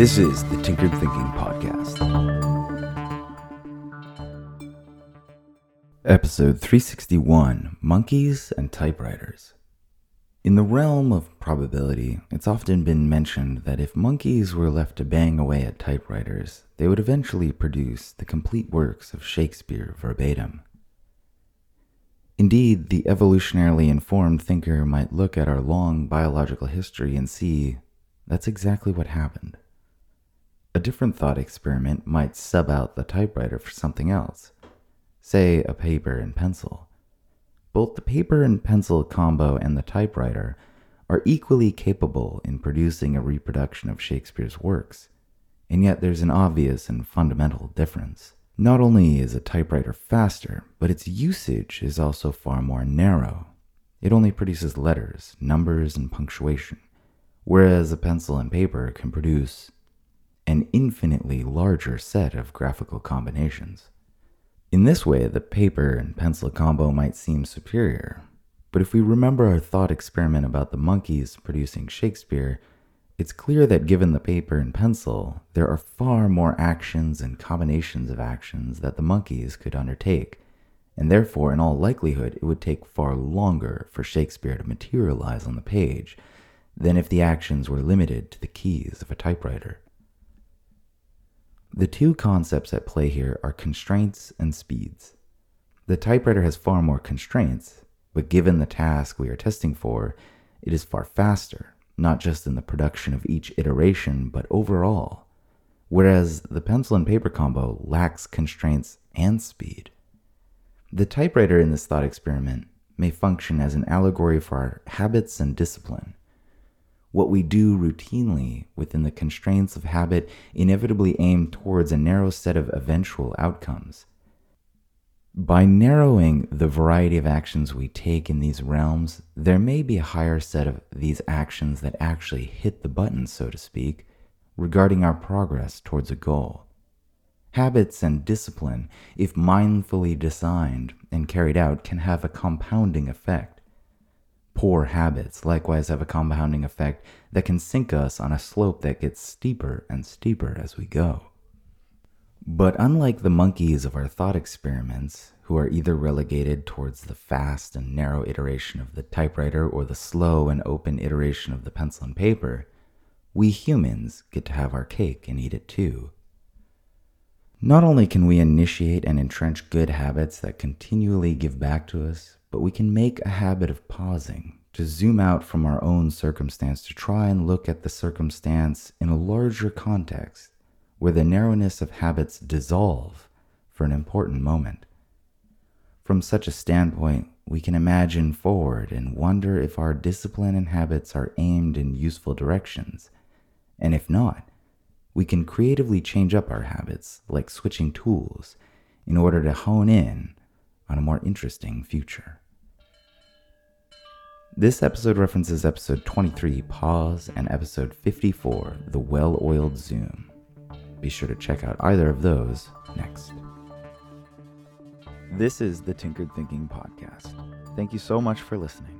This is the Tinkered Thinking Podcast. Episode 361 Monkeys and Typewriters. In the realm of probability, it's often been mentioned that if monkeys were left to bang away at typewriters, they would eventually produce the complete works of Shakespeare verbatim. Indeed, the evolutionarily informed thinker might look at our long biological history and see that's exactly what happened. A different thought experiment might sub out the typewriter for something else, say a paper and pencil. Both the paper and pencil combo and the typewriter are equally capable in producing a reproduction of Shakespeare's works, and yet there's an obvious and fundamental difference. Not only is a typewriter faster, but its usage is also far more narrow. It only produces letters, numbers, and punctuation, whereas a pencil and paper can produce an infinitely larger set of graphical combinations. In this way, the paper and pencil combo might seem superior, but if we remember our thought experiment about the monkeys producing Shakespeare, it's clear that given the paper and pencil, there are far more actions and combinations of actions that the monkeys could undertake, and therefore, in all likelihood, it would take far longer for Shakespeare to materialize on the page than if the actions were limited to the keys of a typewriter. The two concepts at play here are constraints and speeds. The typewriter has far more constraints, but given the task we are testing for, it is far faster not just in the production of each iteration, but overall. Whereas the pencil and paper combo lacks constraints and speed. The typewriter in this thought experiment may function as an allegory for our habits and discipline. What we do routinely within the constraints of habit inevitably aim towards a narrow set of eventual outcomes. By narrowing the variety of actions we take in these realms, there may be a higher set of these actions that actually hit the button, so to speak, regarding our progress towards a goal. Habits and discipline, if mindfully designed and carried out, can have a compounding effect. Poor habits likewise have a compounding effect that can sink us on a slope that gets steeper and steeper as we go. But unlike the monkeys of our thought experiments, who are either relegated towards the fast and narrow iteration of the typewriter or the slow and open iteration of the pencil and paper, we humans get to have our cake and eat it too. Not only can we initiate and entrench good habits that continually give back to us, but we can make a habit of pausing, to zoom out from our own circumstance to try and look at the circumstance in a larger context where the narrowness of habits dissolve for an important moment. From such a standpoint, we can imagine forward and wonder if our discipline and habits are aimed in useful directions, and if not, we can creatively change up our habits, like switching tools, in order to hone in on a more interesting future. This episode references episode 23, Pause, and episode 54, The Well Oiled Zoom. Be sure to check out either of those next. This is the Tinkered Thinking Podcast. Thank you so much for listening.